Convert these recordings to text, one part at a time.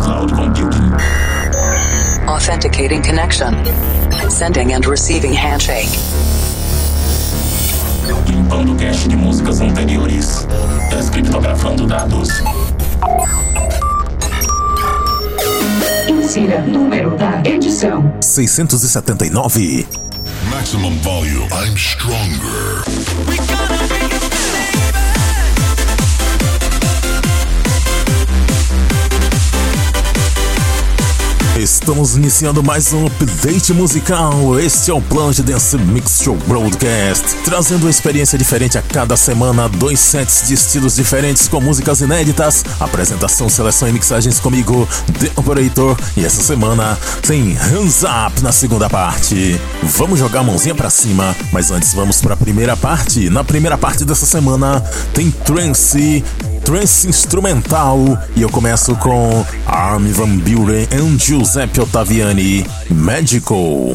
cloud computing. Authenticating connection. Sending and receiving handshake. Limpando cache de músicas anteriores. Descriptografando dados. Insira número da edição: 679. Maximum volume. I'm stronger. Estamos iniciando mais um update musical. Este é o Plunge Dance Mix Show Broadcast, trazendo uma experiência diferente a cada semana, dois sets de estilos diferentes com músicas inéditas, apresentação, seleção e mixagens comigo, The Operator, e essa semana tem Hands Up na segunda parte. Vamos jogar a mãozinha pra cima, mas antes vamos para a primeira parte. Na primeira parte dessa semana tem Trance trance instrumental e eu começo com Armin Van Buren e Giuseppe Ottaviani, Magical.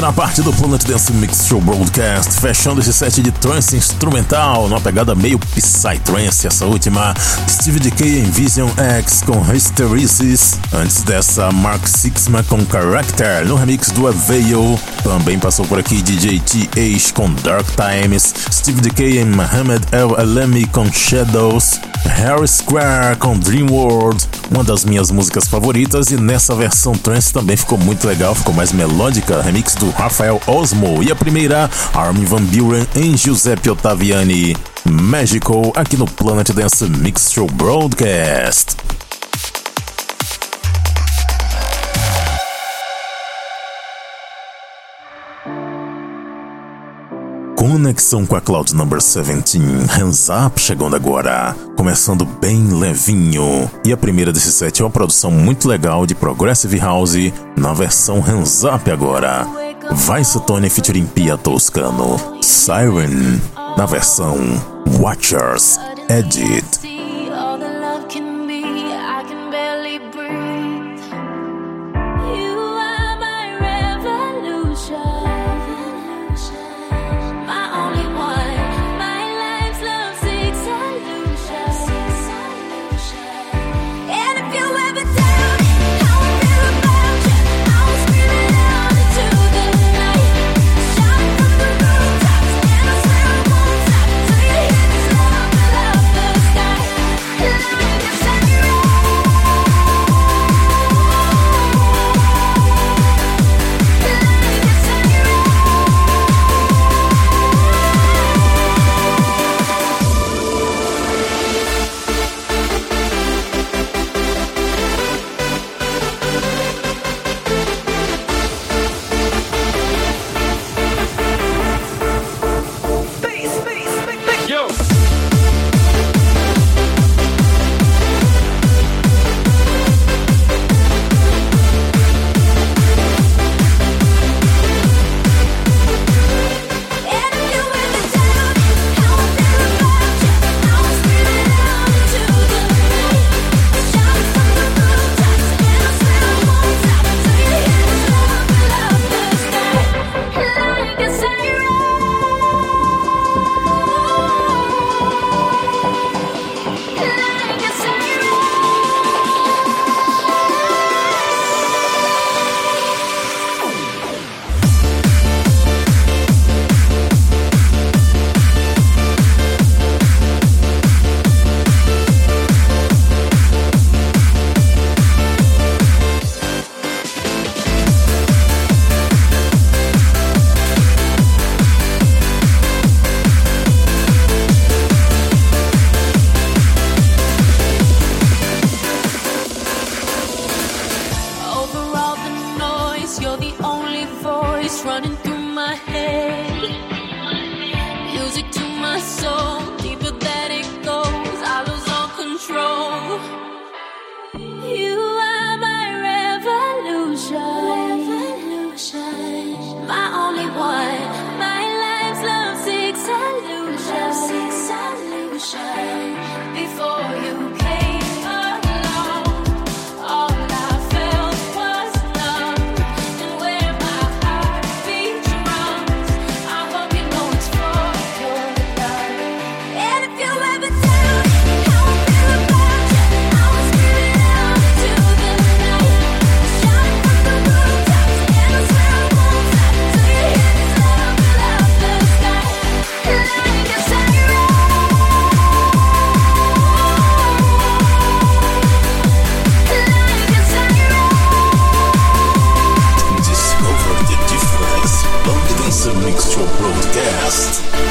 Primeira parte do Planet Dance Mix Show Broadcast, fechando esse set de trance instrumental, numa pegada meio Psytrance, essa última, Steve Decay em Vision X com Hysteresis, antes dessa Mark Sixma com Character, no remix do Avail, também passou por aqui DJ TH com Dark Times, Steve Decay em Mohamed El Alemi com Shadows, Harry Square com Dream World, uma das minhas músicas favoritas e nessa versão trance também ficou muito legal, ficou mais melódica, remix do Rafael Osmo e a primeira Armin Van Buren em Giuseppe Ottaviani. Magical aqui no Planet Dance Mix Show Broadcast. Conexão com a Cloud Number 17, Hands Up chegando agora, começando bem levinho. E a primeira desse set é uma produção muito legal de Progressive House na versão Hands Up agora. Vice Tony featuring Pia Toscano, Siren na versão Watchers Edit. Textual Broadcast.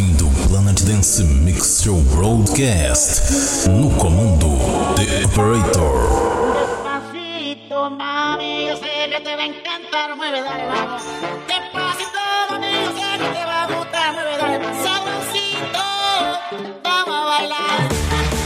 ouvindo o Planet Dance Mix Show Broadcast. No comando, The Operator. Mami, que te encantar. Mami, que te Vamos a bailar.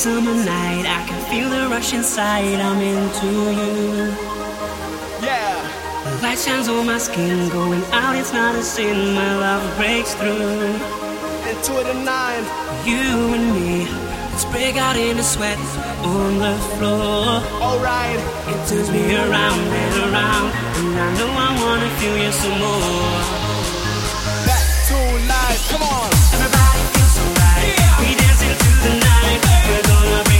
summer night. I can feel the rush inside. I'm into you. Yeah. The light shines on my skin. Going out, it's not a sin. My love breaks through. Into the night. nine. You and me. Let's break out into sweat on the floor. Alright. It turns me around and around. And I know I wanna feel you some more. Back to life. Come on. Everybody feels alright. Yeah. We dance into the night.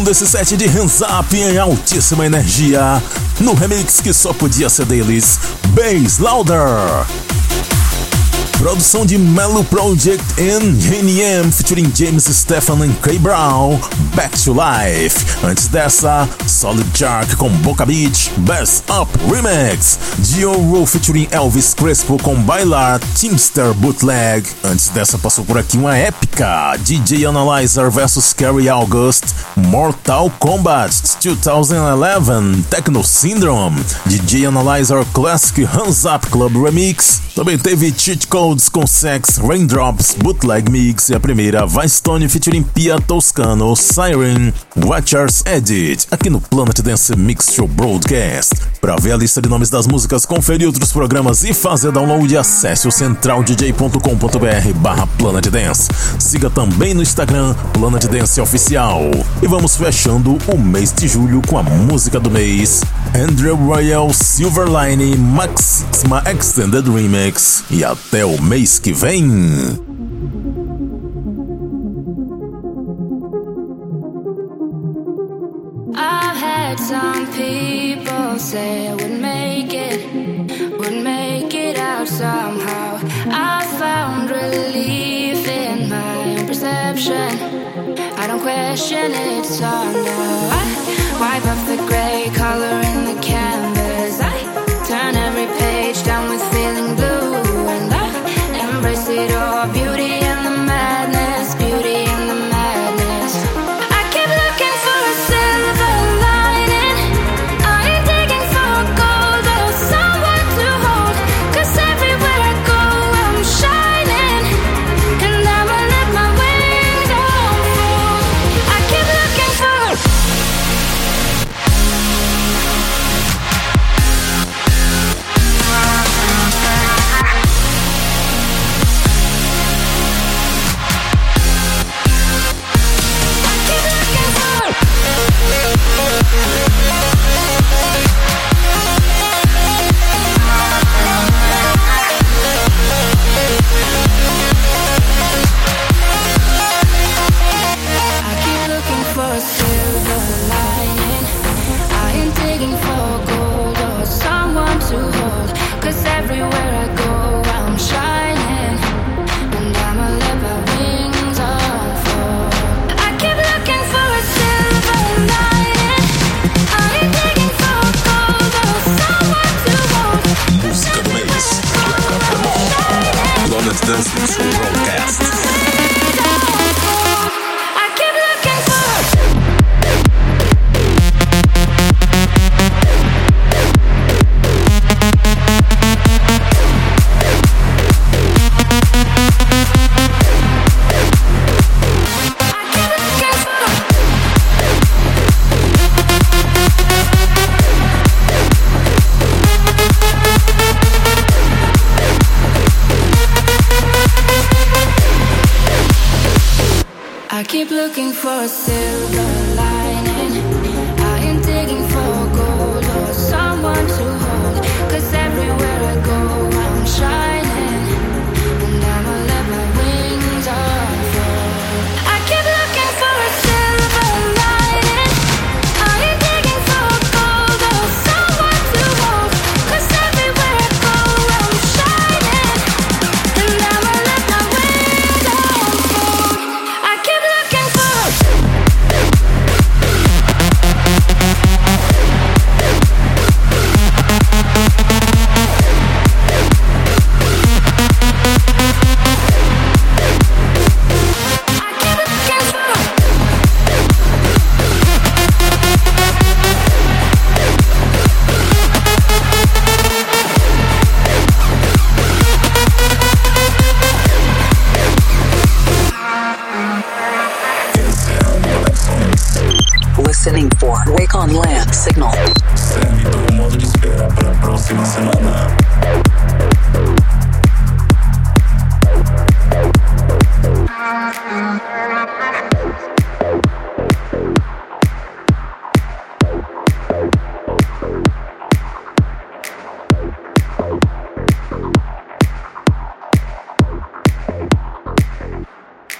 Fechando esse set de Hands Up em altíssima energia, no remix que só podia ser deles, Bass Louder. Produção de Melo Project and NM featuring James Stefan e Kay Brown, Back to Life. Antes dessa, Solid Shark com Boca Beach, Best Up Remix. Dioro featuring Elvis Crespo com Bailar, Teamster Bootleg. Antes dessa, passou por aqui uma épica: DJ Analyzer vs Carrie August, Mortal Kombat 2011, Techno Syndrome, DJ Analyzer Classic Hands Up Club Remix. Também teve Cheat Codes com Sex, Raindrops, Bootleg Mix e a primeira Stone featuring Pia Toscano, Siren, Watchers Edit, aqui no Planet Dance Mix Show Broadcast. Para ver a lista de nomes das músicas, conferir outros programas e fazer download, acesse o centraldj.com.br barra Planet Dance. Siga também no Instagram Planet Dance Oficial. E vamos fechando o mês de julho com a música do mês, Andrew Royal Silverline Maxima Extended Remix. E até o mês que vem. Some people say I would make it, would make it out somehow. I found relief in my own perception. I don't question it, so no. I wipe off the gray color in the